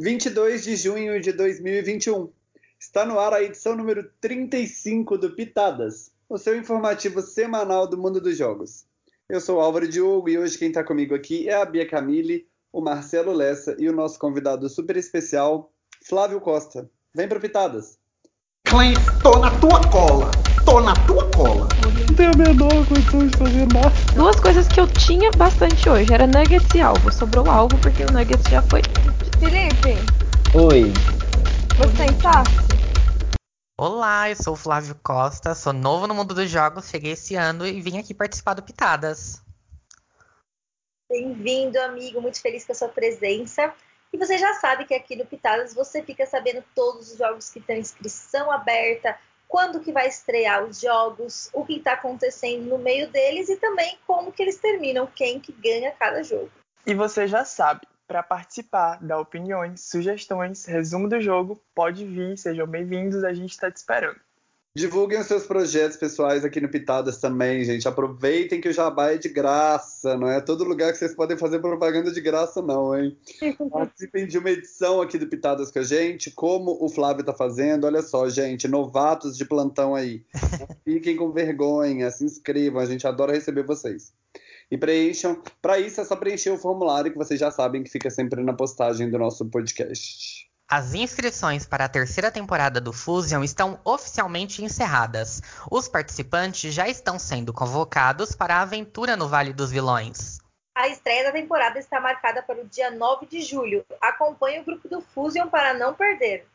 22 de junho de 2021. Está no ar a edição número 35 do Pitadas, o seu informativo semanal do mundo dos jogos. Eu sou Álvaro Diogo e hoje quem está comigo aqui é a Bia Camille, o Marcelo Lessa e o nosso convidado super especial, Flávio Costa. Vem pro Pitadas! Clem, tô na tua cola! Tô na tua cola! Não tenho a menor condição de fazer nada. Duas coisas que eu tinha bastante hoje era nuggets e alvo. Sobrou alvo porque o nuggets já foi. Felipe, Oi, você tem saque? Olá, eu sou o Flávio Costa, sou novo no mundo dos jogos, cheguei esse ano e vim aqui participar do Pitadas. Bem-vindo, amigo. Muito feliz com a sua presença. E você já sabe que aqui no Pitadas você fica sabendo todos os jogos que têm inscrição aberta, quando que vai estrear os jogos, o que está acontecendo no meio deles e também como que eles terminam, quem que ganha cada jogo. E você já sabe, para participar, dar opiniões, sugestões, resumo do jogo, pode vir, sejam bem-vindos, a gente está te esperando. Divulguem os seus projetos pessoais aqui no Pitadas também, gente. Aproveitem que o jabá é de graça, não é todo lugar que vocês podem fazer propaganda de graça, não, hein? Participem de uma edição aqui do Pitadas com a gente, como o Flávio tá fazendo. Olha só, gente, novatos de plantão aí. Fiquem com vergonha, se inscrevam, a gente adora receber vocês. E preencham. Para isso é só preencher o formulário que vocês já sabem que fica sempre na postagem do nosso podcast. As inscrições para a terceira temporada do Fusion estão oficialmente encerradas. Os participantes já estão sendo convocados para a aventura no Vale dos Vilões. A estreia da temporada está marcada para o dia 9 de julho. Acompanhe o grupo do Fusion para não perder.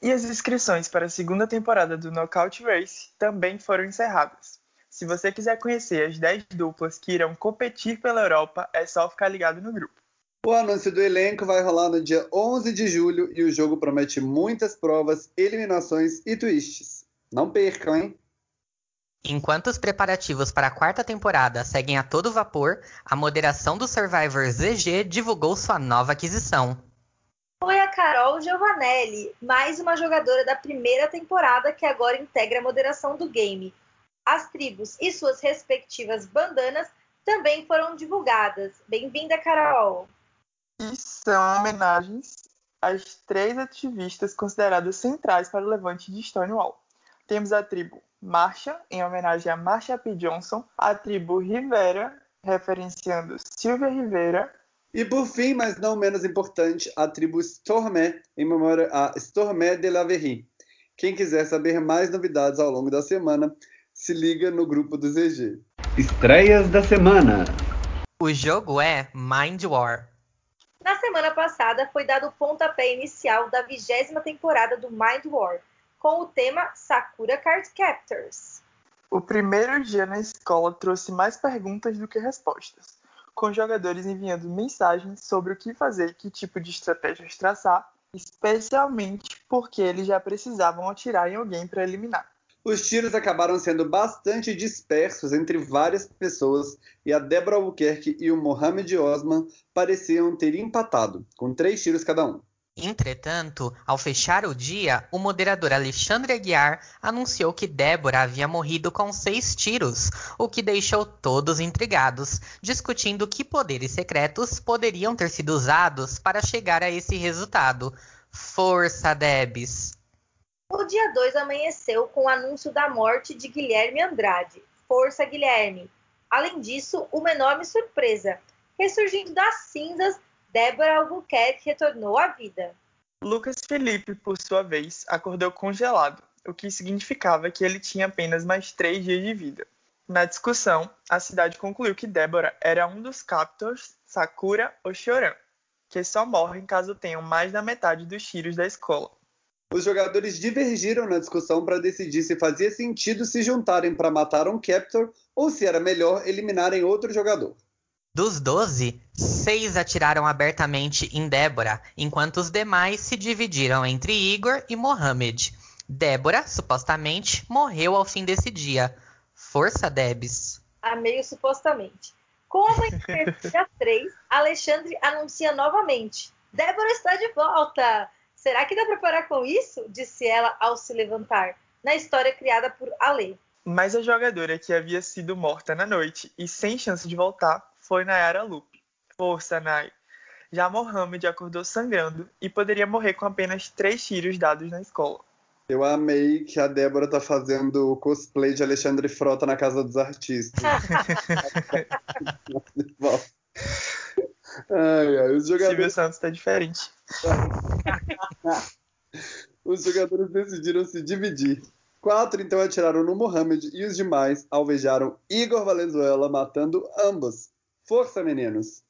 E as inscrições para a segunda temporada do Knockout Race também foram encerradas. Se você quiser conhecer as 10 duplas que irão competir pela Europa, é só ficar ligado no grupo. O anúncio do elenco vai rolar no dia 11 de julho e o jogo promete muitas provas, eliminações e twists. Não percam, hein? Enquanto os preparativos para a quarta temporada seguem a todo vapor, a moderação do Survivor ZG divulgou sua nova aquisição. Foi a Carol Giovanelli, mais uma jogadora da primeira temporada que agora integra a moderação do game. As tribos e suas respectivas bandanas também foram divulgadas. Bem-vinda, Carol! E são homenagens às três ativistas consideradas centrais para o levante de Stonewall. Temos a tribo Marcha, em homenagem a Marsha P. Johnson, a tribo Rivera, referenciando Silvia Rivera, E por fim, mas não menos importante, a tribo Stormé, em memória a Stormé de la Verrie. Quem quiser saber mais novidades ao longo da semana, se liga no grupo do ZG. Estreias da semana. O jogo é Mind War. Na semana passada foi dado o pontapé inicial da vigésima temporada do Mind War, com o tema Sakura Card Captors. O primeiro dia na escola trouxe mais perguntas do que respostas, com jogadores enviando mensagens sobre o que fazer e que tipo de estratégias traçar, especialmente porque eles já precisavam atirar em alguém para eliminar. Os tiros acabaram sendo bastante dispersos entre várias pessoas e a Deborah Albuquerque e o Mohamed Osman pareciam ter empatado, com três tiros cada um. Entretanto, ao fechar o dia, o moderador Alexandre Aguiar anunciou que Débora havia morrido com seis tiros, o que deixou todos intrigados, discutindo que poderes secretos poderiam ter sido usados para chegar a esse resultado. Força, Debs! O dia 2 amanheceu com o anúncio da morte de Guilherme Andrade. Força, Guilherme! Além disso, uma enorme surpresa. Ressurgindo das cinzas, Débora Albuquerque retornou à vida. Lucas Felipe, por sua vez, acordou congelado, o que significava que ele tinha apenas mais três dias de vida. Na discussão, a cidade concluiu que Débora era um dos captors Sakura ou Choran, que só morrem caso tenham mais da metade dos tiros da escola. Os jogadores divergiram na discussão para decidir se fazia sentido se juntarem para matar um Captor ou se era melhor eliminarem outro jogador. Dos 12, seis atiraram abertamente em Débora, enquanto os demais se dividiram entre Igor e Mohamed. Débora, supostamente, morreu ao fim desse dia. Força, Debs. A meio supostamente. Com a manhã dia 3, Alexandre anuncia novamente. Débora está de volta! Será que dá para parar com isso? Disse ela ao se levantar, na história criada por Ale. Mas a jogadora que havia sido morta na noite e sem chance de voltar foi Nayara Lupe. Força, Nay! Já Mohamed acordou sangrando e poderia morrer com apenas três tiros dados na escola. Eu amei que a Débora tá fazendo o cosplay de Alexandre Frota na Casa dos Artistas. ai, ai, os Silvio jogadores, Santos tá diferente. os jogadores decidiram se dividir. Quatro então atiraram no Mohamed e os demais alvejaram Igor Valenzuela, matando ambos. Força, meninos!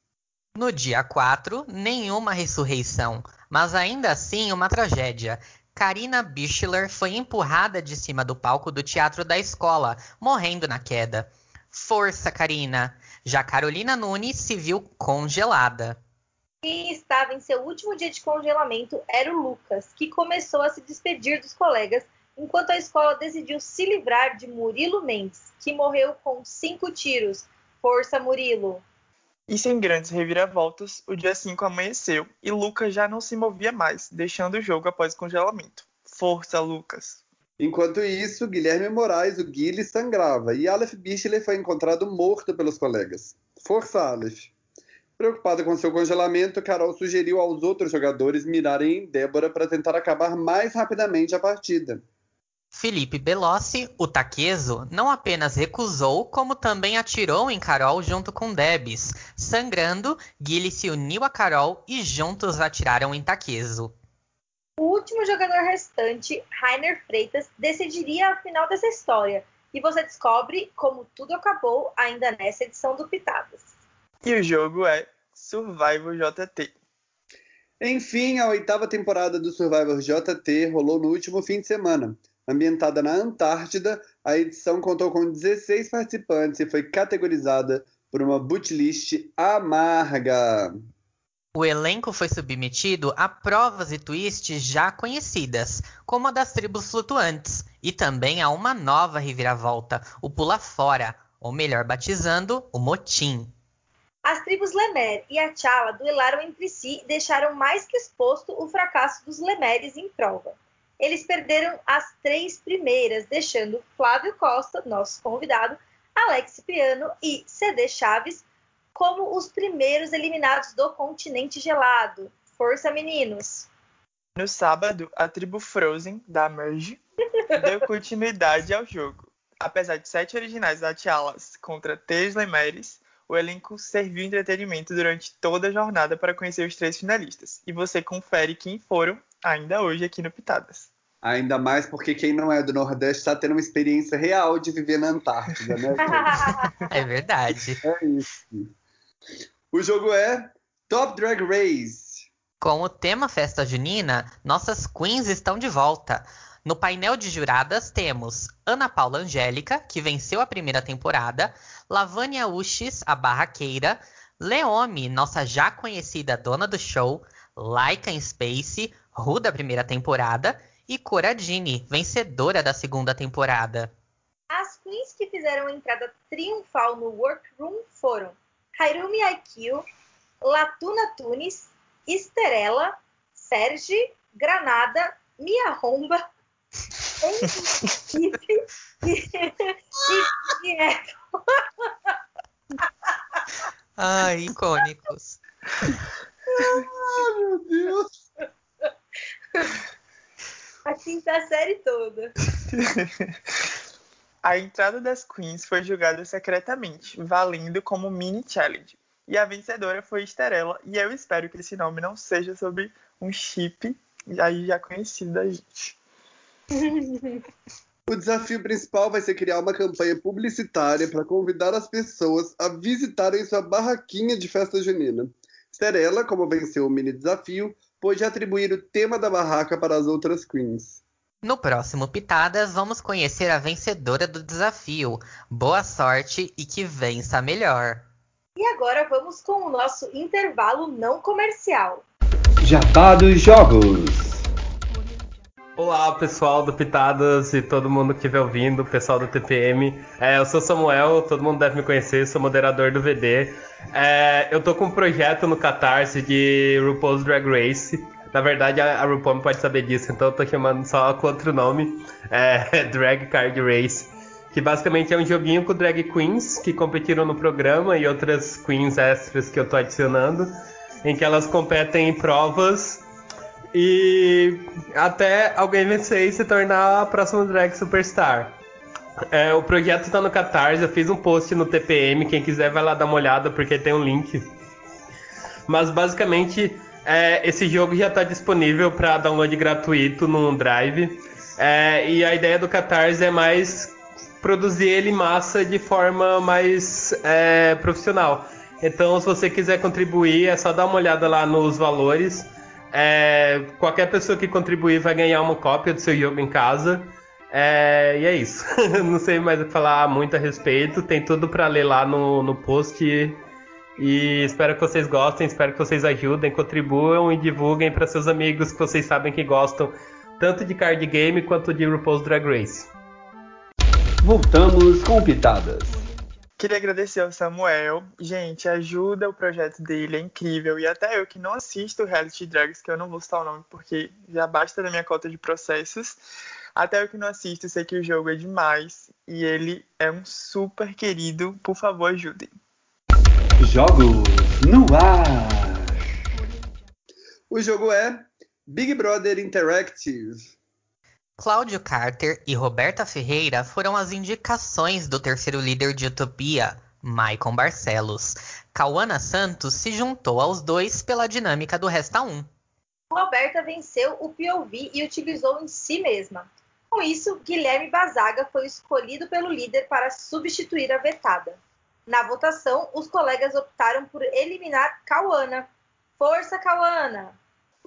No dia 4, nenhuma ressurreição, mas ainda assim uma tragédia. Karina Bichler foi empurrada de cima do palco do teatro da escola, morrendo na queda. Força, Karina! Já Carolina Nunes se viu congelada. Quem estava em seu último dia de congelamento era o Lucas, que começou a se despedir dos colegas, enquanto a escola decidiu se livrar de Murilo Mendes, que morreu com cinco tiros. Força, Murilo! E sem grandes reviravoltas, o dia 5 amanheceu e Lucas já não se movia mais, deixando o jogo após o congelamento. Força, Lucas! Enquanto isso, Guilherme Moraes, o Guile, sangrava e Aleph Bichler foi encontrado morto pelos colegas. Força, Aleph! Preocupada com seu congelamento, Carol sugeriu aos outros jogadores mirarem em Débora para tentar acabar mais rapidamente a partida. Felipe Belossi, o taqueso, não apenas recusou, como também atirou em Carol junto com Debs. Sangrando, Guile se uniu a Carol e juntos atiraram em taqueso. O último jogador restante, Rainer Freitas, decidiria a final dessa história. E você descobre como tudo acabou ainda nessa edição do Pitadas. E o jogo é Survival JT. Enfim, a oitava temporada do Survivor JT rolou no último fim de semana. Ambientada na Antártida, a edição contou com 16 participantes e foi categorizada por uma bootlist amarga. O elenco foi submetido a provas e twists já conhecidas, como a das tribos flutuantes, e também a uma nova reviravolta, o Pula Fora, ou melhor batizando, o Motim. As tribos Lemer e Achala duelaram entre si e deixaram mais que exposto o fracasso dos Lemeres em prova. Eles perderam as três primeiras, deixando Flávio Costa, nosso convidado, Alex Cipriano e CD Chaves como os primeiros eliminados do continente gelado. Força, meninos! No sábado, a tribo Frozen, da Merge, deu continuidade ao jogo. Apesar de sete originais da Tialas contra três Lemeres, o elenco serviu entretenimento durante toda a jornada para conhecer os três finalistas. E você confere quem foram ainda hoje aqui no Pitadas. Ainda mais porque quem não é do Nordeste está tendo uma experiência real de viver na Antártida, né? É verdade. é isso. O jogo é Top Drag Race. Com o tema Festa Junina, nossas queens estão de volta. No painel de juradas temos Ana Paula Angélica, que venceu a primeira temporada, Lavânia Uches, a barraqueira, Leome, nossa já conhecida dona do show, Laika Space, Ru da primeira temporada, e Coradini, vencedora da segunda temporada. As queens que fizeram a entrada triunfal no Workroom foram Hairumi Aikio, Latuna Tunis, Esterela, Sergi, Granada, Mia Romba, Henrique e Diego. Ai, icônicos. Ai, meu Deus. A quinta série toda. A entrada das queens foi julgada secretamente, valendo como mini challenge. E a vencedora foi Esterela, e eu espero que esse nome não seja sobre um chip aí já conhecido da gente. O desafio principal vai ser criar uma campanha publicitária para convidar as pessoas a visitarem sua barraquinha de festa junina. Esterela, como venceu o mini desafio, pôde atribuir o tema da barraca para as outras queens. No próximo Pitadas, vamos conhecer a vencedora do desafio. Boa sorte e que vença melhor. E agora vamos com o nosso intervalo não comercial. Jabá dos Jogos. Olá, pessoal do Pitadas e todo mundo que estiver ouvindo, pessoal do TPM. É, eu sou Samuel, todo mundo deve me conhecer, sou moderador do VD. É, eu tô com um projeto no Catarse de RuPaul's Drag Race. Na verdade, a, a RuPaul não pode saber disso, então eu tô chamando só com outro nome, é, Drag Card Race. Que basicamente é um joguinho com drag queens que competiram no programa e outras queens extras que eu tô adicionando. em que elas competem em provas e até alguém vencer e se tornar a próxima drag superstar. É, o projeto está no Catarse, eu fiz um post no TPM, quem quiser vai lá dar uma olhada porque tem um link. Mas basicamente é, esse jogo já está disponível para download gratuito no Drive. É, e a ideia do Catarse é mais produzir ele em massa de forma mais é, profissional. Então, se você quiser contribuir, é só dar uma olhada lá nos valores. É, qualquer pessoa que contribuir vai ganhar uma cópia do seu jogo em casa. É, e é isso. Não sei mais falar muito a respeito. Tem tudo para ler lá no, no post. E espero que vocês gostem, espero que vocês ajudem, contribuam e divulguem para seus amigos que vocês sabem que gostam tanto de card game quanto de RuPaul's Drag Race. Voltamos com pitadas. Queria agradecer ao Samuel. Gente, ajuda o projeto dele, é incrível. E até eu que não assisto Reality Drags, que eu não vou citar o nome porque já basta da minha cota de processos. Até eu que não assisto, sei que o jogo é demais e ele é um super querido. Por favor, ajudem. Jogos no ar. O jogo é Big Brother Interactive. Cláudio Carter e Roberta Ferreira foram as indicações do terceiro líder de Utopia, Maicon Barcelos. Cauana Santos se juntou aos dois pela dinâmica do Resta 1. Roberta venceu o POV e utilizou em si mesma. Com isso, Guilherme Bazaga foi escolhido pelo líder para substituir a vetada. Na votação, os colegas optaram por eliminar Cauana. Força, Cauana!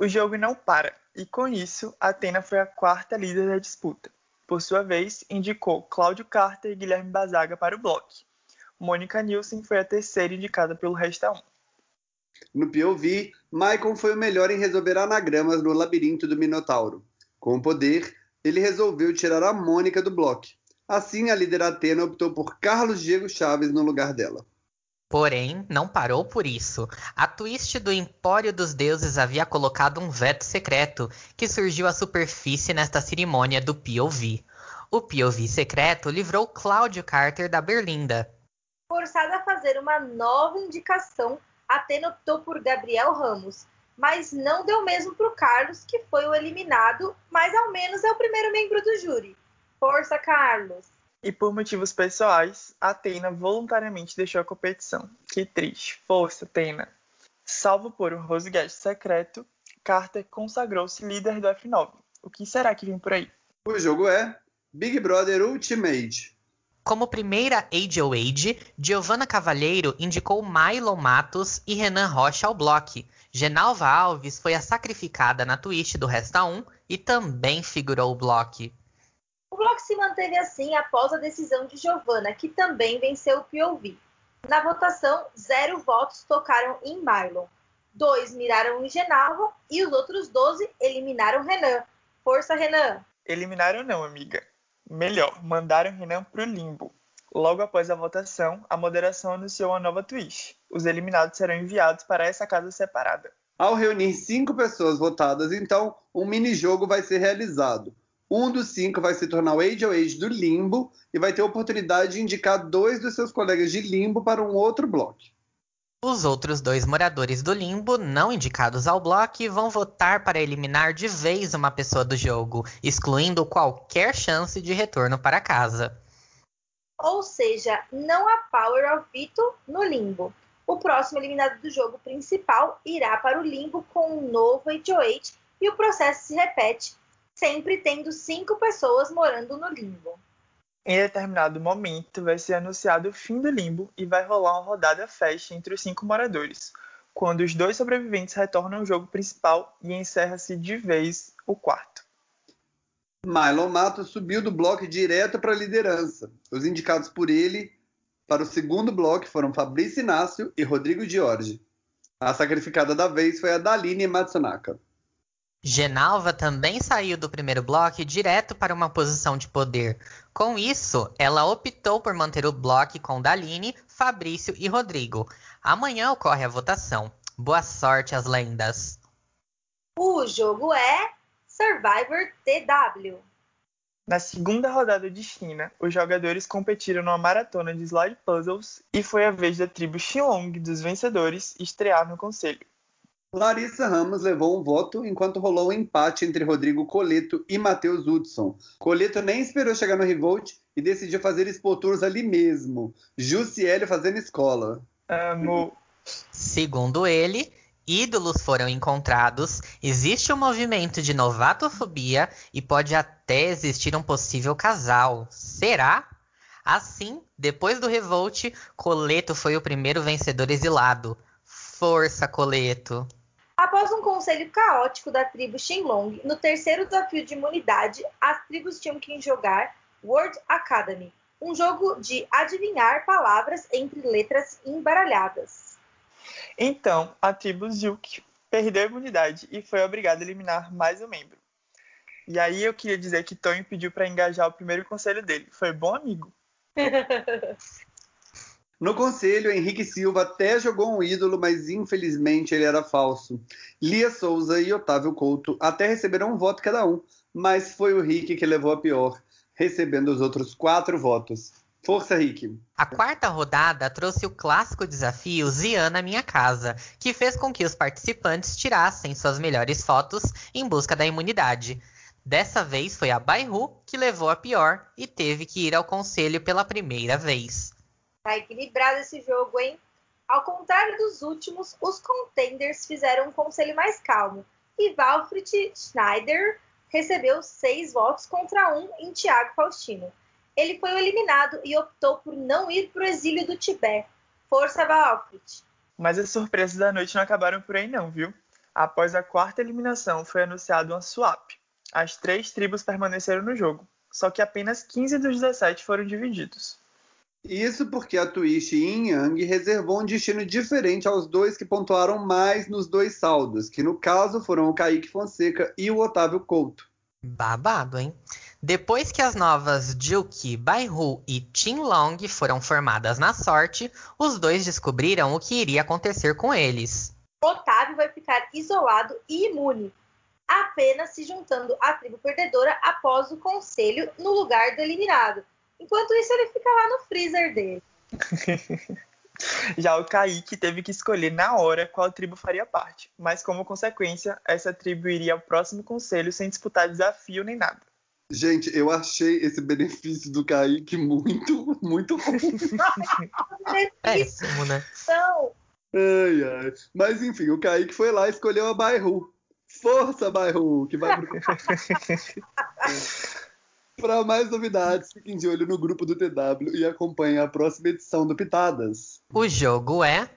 O jogo não para, e com isso, Atena foi a quarta líder da disputa. Por sua vez, indicou Cláudio Carter e Guilherme Bazaga para o bloco. Mônica Nilsen foi a terceira indicada pelo Resta 1. No POV, Maicon foi o melhor em resolver anagramas no labirinto do Minotauro. Com o poder, ele resolveu tirar a Mônica do bloco. Assim, a líder Atena optou por Carlos Diego Chaves no lugar dela. Porém, não parou por isso. A twist do Empório dos Deuses havia colocado um veto secreto que surgiu à superfície nesta cerimônia do POV. O POV secreto livrou Cláudio Carter da Berlinda. Forçada a fazer uma nova indicação, Atena optou por Gabriel Ramos, mas não deu mesmo para o Carlos, que foi o eliminado, mas ao menos é o primeiro membro do júri. Força, Carlos! E por motivos pessoais, Atena voluntariamente deixou a competição. Que triste. Força, Atena. Salvo por um Rosegast secreto, Carter consagrou-se líder do F9. O que será que vem por aí? O jogo é Big Brother Ultimate. Como primeira Age ou Age, Giovanna Cavalheiro indicou Milo Matos e Renan Rocha ao bloco. Genalva Alves foi a sacrificada na twist do Resta 1 e também figurou o bloco. O bloco se manteve assim após a decisão de Giovanna, que também venceu o POV. Na votação, zero votos tocaram em Mylon. Dois miraram em Genalva e os outros 12 eliminaram Renan. Força, Renan! Eliminaram não, amiga. Melhor, mandaram Renan pro limbo. Logo após a votação, a moderação anunciou uma nova twist. Os eliminados serão enviados para essa casa separada. Ao reunir cinco pessoas votadas, então, um mini-jogo vai ser realizado. Um dos cinco vai se tornar o Age ou Age do Limbo e vai ter a oportunidade de indicar dois dos seus colegas de Limbo para um outro bloco. Os outros dois moradores do Limbo, não indicados ao bloco, vão votar para eliminar de vez uma pessoa do jogo, excluindo qualquer chance de retorno para casa. Ou seja, não há Power of Vito no Limbo. O próximo eliminado do jogo principal irá para o Limbo com um novo HOH e o processo se repete sempre tendo cinco pessoas morando no limbo. Em determinado momento, vai ser anunciado o fim do limbo e vai rolar uma rodada festa entre os cinco moradores, quando os dois sobreviventes retornam ao jogo principal e encerra-se de vez o quarto. Mylon Matos subiu do bloco direto para a liderança. Os indicados por ele para o segundo bloco foram Fabrício Inácio e Rodrigo Giorgi. A sacrificada da vez foi a Daline Matsunaka. Genalva também saiu do primeiro bloco direto para uma posição de poder. Com isso, ela optou por manter o bloco com Daline, Fabrício e Rodrigo. Amanhã ocorre a votação. Boa sorte às lendas. O jogo é Survivor TW. Na segunda rodada de China, os jogadores competiram numa maratona de slide puzzles e foi a vez da tribo Xilong dos vencedores estrear no conselho. Larissa Ramos levou um voto enquanto rolou um empate entre Rodrigo Coleto e Matheus Hudson. Coleto nem esperou chegar no Revolt e decidiu fazer Expo Tours ali mesmo. Jussielli fazendo escola. Amo. Segundo ele, ídolos foram encontrados, existe um movimento de novatofobia e pode até existir um possível casal. Será? Assim, depois do Revolt, Coleto foi o primeiro vencedor exilado. Força, Coleto! Após um conselho caótico da tribo Shenlong, no terceiro desafio de imunidade, as tribos tinham que jogar Word Academy, um jogo de adivinhar palavras entre letras embaralhadas. Então, a tribo Zilk perdeu a imunidade e foi obrigada a eliminar mais um membro. E aí eu queria dizer que Tonho pediu para engajar o primeiro conselho dele. Foi bom amigo. No conselho, Henrique Silva até jogou um ídolo, mas infelizmente ele era falso. Lia Souza e Otávio Couto até receberam um voto cada um, mas foi o Rick que levou a pior, recebendo os outros quatro votos. Força, Rick! A quarta rodada trouxe o clássico desafio Ziana Minha Casa, que fez com que os participantes tirassem suas melhores fotos em busca da imunidade. Dessa vez foi a Baihu que levou a pior e teve que ir ao conselho pela primeira vez. Tá equilibrado esse jogo, hein? Ao contrário dos últimos, os contenders fizeram um conselho mais calmo e Valfrid Schneider recebeu seis votos contra um em Thiago Faustino. Ele foi eliminado e optou por não ir para o exílio do Tibete. Força, Valfrid! Mas as surpresas da noite não acabaram por aí não, viu? Após a quarta eliminação, foi anunciado uma swap. As três tribos permaneceram no jogo, só que apenas 15 dos 17 foram divididos. Isso porque a Twitch Yin Yang reservou um destino diferente aos dois que pontuaram mais nos dois saldos, que no caso foram o Kaique Fonseca e o Otávio Couto. Babado, hein? Depois que as novas Juki, Baihu e Long foram formadas na sorte, os dois descobriram o que iria acontecer com eles. Otávio vai ficar isolado e imune, apenas se juntando à tribo perdedora após o conselho no lugar do eliminado. Enquanto isso, ele fica lá no freezer dele. Já o Kaique teve que escolher na hora qual tribo faria parte, mas como consequência, essa tribo iria ao próximo conselho sem disputar desafio nem nada. Gente, eu achei esse benefício do Kaique muito, muito ruim. Péssimo, né? Então, Ai, ai. Mas enfim, o Kaique foi lá e escolheu a Bairu. Força, Bairu, que vai Para mais novidades, fiquem de olho no grupo do TW e acompanhem a próxima edição do Pitadas. O jogo é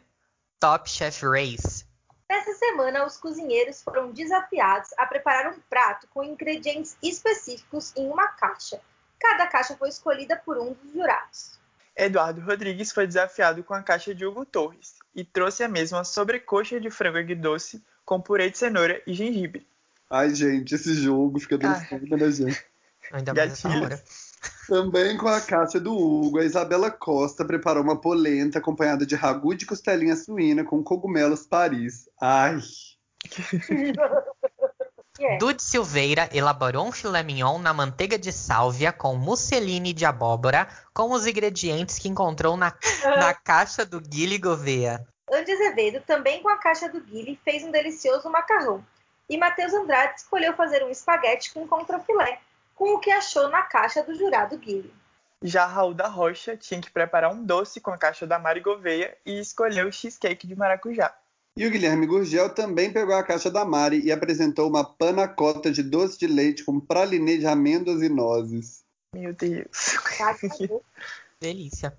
Top Chef Race. Nessa semana, os cozinheiros foram desafiados a preparar um prato com ingredientes específicos em uma caixa. Cada caixa foi escolhida por um dos jurados. Eduardo Rodrigues foi desafiado com a caixa de Hugo Torres e trouxe a mesma sobrecoxa de frango agridoce com purê de cenoura e gengibre. Ai, gente, esse jogo fica dando fome na gente. Ainda mais essa Gatilhos. hora. Também com a caixa do Hugo, a Isabela Costa preparou uma polenta acompanhada de ragu de costelinha suína com cogumelos Paris. Ai, É. Dude Silveira elaborou um filé mignon na manteiga de sálvia com musseline de abóbora com os ingredientes que encontrou na, na caixa do Guilherme Gouveia. Andy Azevedo, também com a caixa do Guile, fez um delicioso macarrão. E Matheus Andrade escolheu fazer um espaguete com contrafilé, com o que achou na caixa do jurado Guile. Já Raul da Rocha tinha que preparar um doce com a caixa da Mari Gouveia e escolheu o cheesecake de maracujá. E o Guilherme Gurgel também pegou a caixa da Mari e apresentou uma panacota de doce de leite com pralinê de amêndoas e nozes. Meu Deus. Tá? Delícia.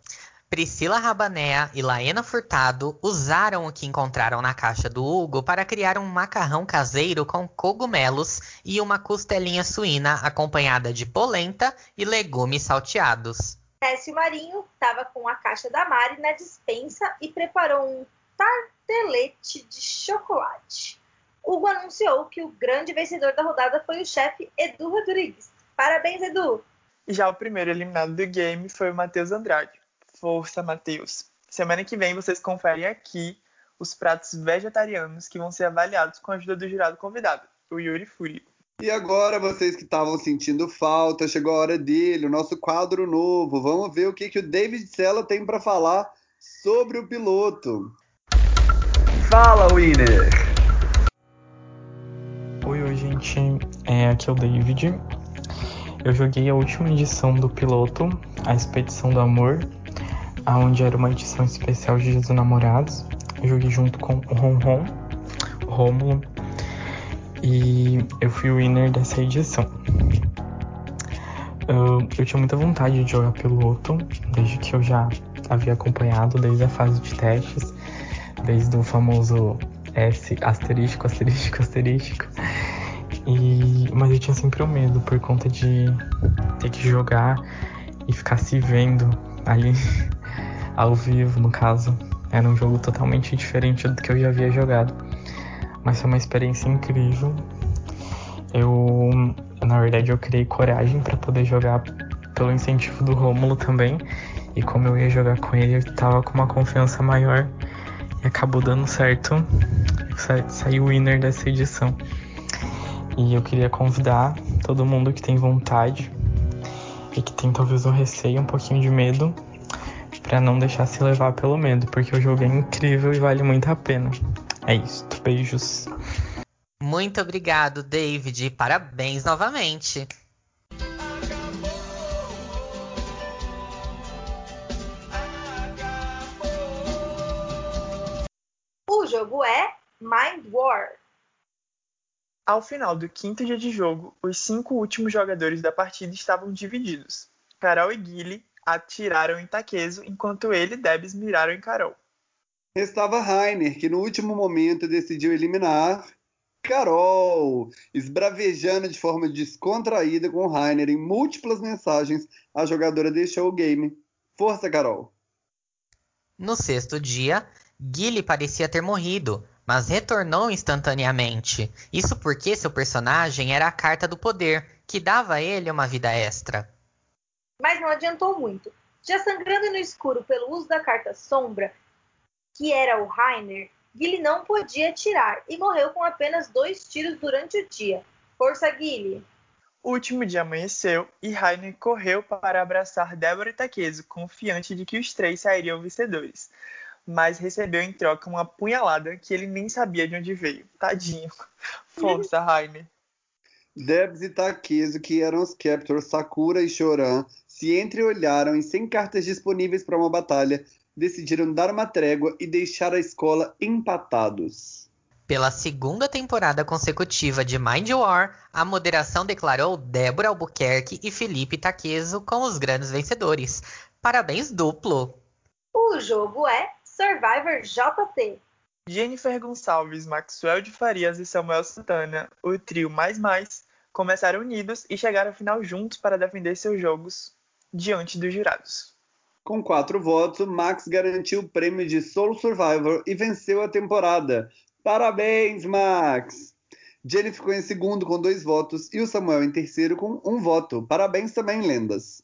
Priscila Rabanea e Laena Furtado usaram o que encontraram na caixa do Hugo para criar um macarrão caseiro com cogumelos e uma costelinha suína acompanhada de polenta e legumes salteados. Técio Marinho estava com a caixa da Mari na dispensa e preparou um tartelete de chocolate. Hugo anunciou que o grande vencedor da rodada foi o chefe Edu Rodrigues. Parabéns, Edu! Já o primeiro eliminado do game foi o Matheus Andrade. Força, Matheus. Semana que vem vocês conferem aqui os pratos vegetarianos que vão ser avaliados com a ajuda do jurado convidado, o Yuri Furio. E agora, vocês que estavam sentindo falta, chegou a hora dele, o nosso quadro novo. Vamos ver o que, que o David Sella tem para falar sobre o piloto. Fala, Winner! gente. É, aqui é o David. Eu joguei a última edição do piloto, a Expedição do Amor, aonde era uma edição especial de Dia dos Namorados. Eu joguei junto com o Ron Ron, Rômulo, e eu fui o winner dessa edição. Eu, eu tinha muita vontade de jogar piloto, desde que eu já havia acompanhado, desde a fase de testes, desde o famoso S asterístico, asterístico, asterístico. E, mas eu tinha sempre o medo por conta de ter que jogar e ficar se vendo ali ao vivo, no caso. Era um jogo totalmente diferente do que eu já havia jogado. Mas foi uma experiência incrível. Eu, na verdade, eu criei coragem para poder jogar pelo incentivo do Rômulo também. E como eu ia jogar com ele, eu tava com uma confiança maior e acabou dando certo. Sa saiu o winner dessa edição. E eu queria convidar todo mundo que tem vontade e que tem talvez um receio, um pouquinho de medo, para não deixar se levar pelo medo, porque o jogo é incrível e vale muito a pena. É isso, beijos. Muito obrigado, David, e parabéns novamente. O jogo é Mind War. Ao final do quinto dia de jogo, os cinco últimos jogadores da partida estavam divididos. Carol e Guile atiraram em Taqueso, enquanto ele e Debs miraram em Carol. Restava Rainer, que no último momento decidiu eliminar Carol, esbravejando de forma descontraída com Rainer em múltiplas mensagens, a jogadora deixou o game. Força, Carol! No sexto dia, Gilly parecia ter morrido, mas retornou instantaneamente. Isso porque seu personagem era a carta do poder, que dava a ele uma vida extra. Mas não adiantou muito. Já sangrando no escuro pelo uso da carta sombra, que era o Rainer, Gilly não podia atirar e morreu com apenas dois tiros durante o dia. Força, Gilly! O último dia amanheceu e Rainer correu para abraçar Débora e Taqueso, confiante de que os três sairiam vencedores. Mas recebeu em troca uma punhalada que ele nem sabia de onde veio. Tadinho. Força, Rainer. Debs e Takezo, que eram os captors Sakura e Choran, se entreolharam e sem cartas disponíveis para uma batalha, decidiram dar uma trégua e deixar a escola empatados. Pela segunda temporada consecutiva de Mind War, a moderação declarou Débora Albuquerque e Felipe Taqueso como os grandes vencedores. Parabéns duplo! O jogo é Survivor JT. Jennifer Gonçalves, Maxwell de Farias e Samuel Santana, o trio Mais Mais, começaram unidos e chegaram à final juntos para defender seus jogos diante dos jurados. Com quatro votos, Max garantiu o prêmio de Solo Survivor e venceu a temporada. Parabéns, Max! Jenny ficou em segundo com dois votos e o Samuel em terceiro com um voto. Parabéns também, lendas!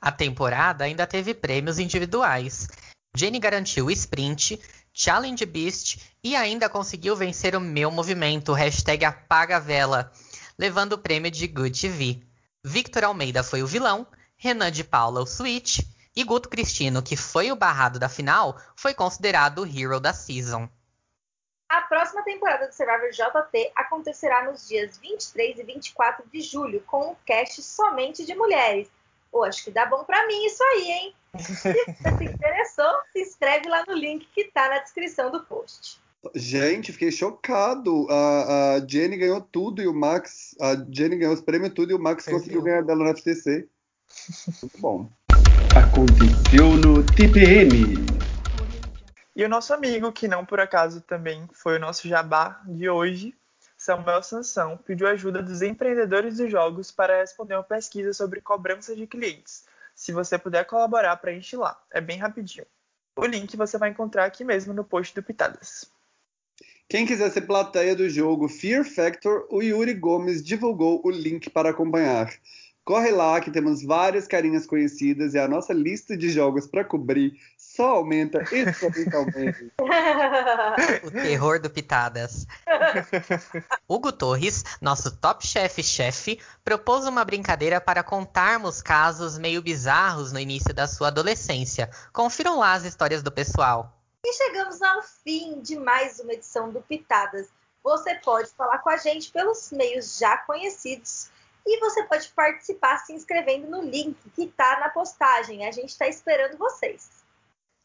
A temporada ainda teve prêmios individuais. Jenny garantiu o sprint, Challenge Beast e ainda conseguiu vencer o meu movimento, hashtag apaga vela, levando o prêmio de Good TV. Victor Almeida foi o vilão, Renan de Paula o Switch e Guto Cristino, que foi o barrado da final, foi considerado o hero da season. A próxima temporada do Survivor JT acontecerá nos dias 23 e 24 de julho, com um cast somente de mulheres. Pô, acho que dá bom pra mim isso aí, hein? Se você se interessou, se inscreve lá no link que tá na descrição do post. Gente, fiquei chocado. A, a Jenny ganhou tudo e o Max. A Jenny ganhou os prêmios tudo e o Max conseguiu ganhar dela no FTC. Muito bom. Aconteceu no TPM. E o nosso amigo, que não por acaso também foi o nosso jabá de hoje, Samuel Sansão, pediu ajuda dos empreendedores dos jogos para responder uma pesquisa sobre cobrança de clientes. Se você puder colaborar, preenche lá. É bem rapidinho. O link você vai encontrar aqui mesmo no post do Pitadas. Quem quiser ser plateia do jogo Fear Factor, o Yuri Gomes divulgou o link para acompanhar. Corre lá que temos várias carinhas conhecidas e a nossa lista de jogos para cobrir só aumenta exponencialmente. O terror do Pitadas. Hugo Torres, nosso top chef chefe, propôs uma brincadeira para contarmos casos meio bizarros no início da sua adolescência. Confiram lá as histórias do pessoal. E chegamos ao fim de mais uma edição do Pitadas. Você pode falar com a gente pelos meios já conhecidos e você pode participar se inscrevendo no link que está na postagem. A gente está esperando vocês.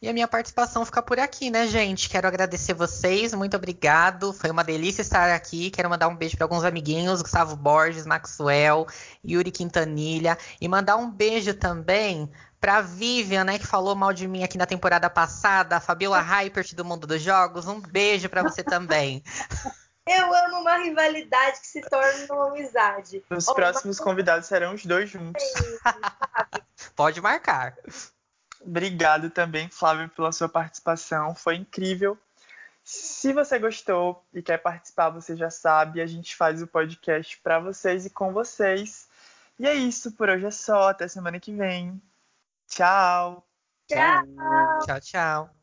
E a minha participação fica por aqui, né, gente? Quero agradecer vocês, muito obrigado. Foi uma delícia estar aqui. Quero mandar um beijo para alguns amiguinhos, Gustavo Borges, Maxwell, Yuri Quintanilha. E mandar um beijo também pra Vivian, né, que falou mal de mim aqui na temporada passada, a Fabiola Hypert do Mundo dos Jogos. Um beijo para você também. Eu amo uma rivalidade que se torna uma amizade. Os oh, próximos mas... convidados serão os dois juntos. Pode marcar. Obrigado também, Flávio, pela sua participação. Foi incrível. Se você gostou e quer participar, você já sabe, a gente faz o podcast para vocês e com vocês. E é isso, por hoje é só. Até semana que vem. Tchau. Tchau. Tchau, tchau.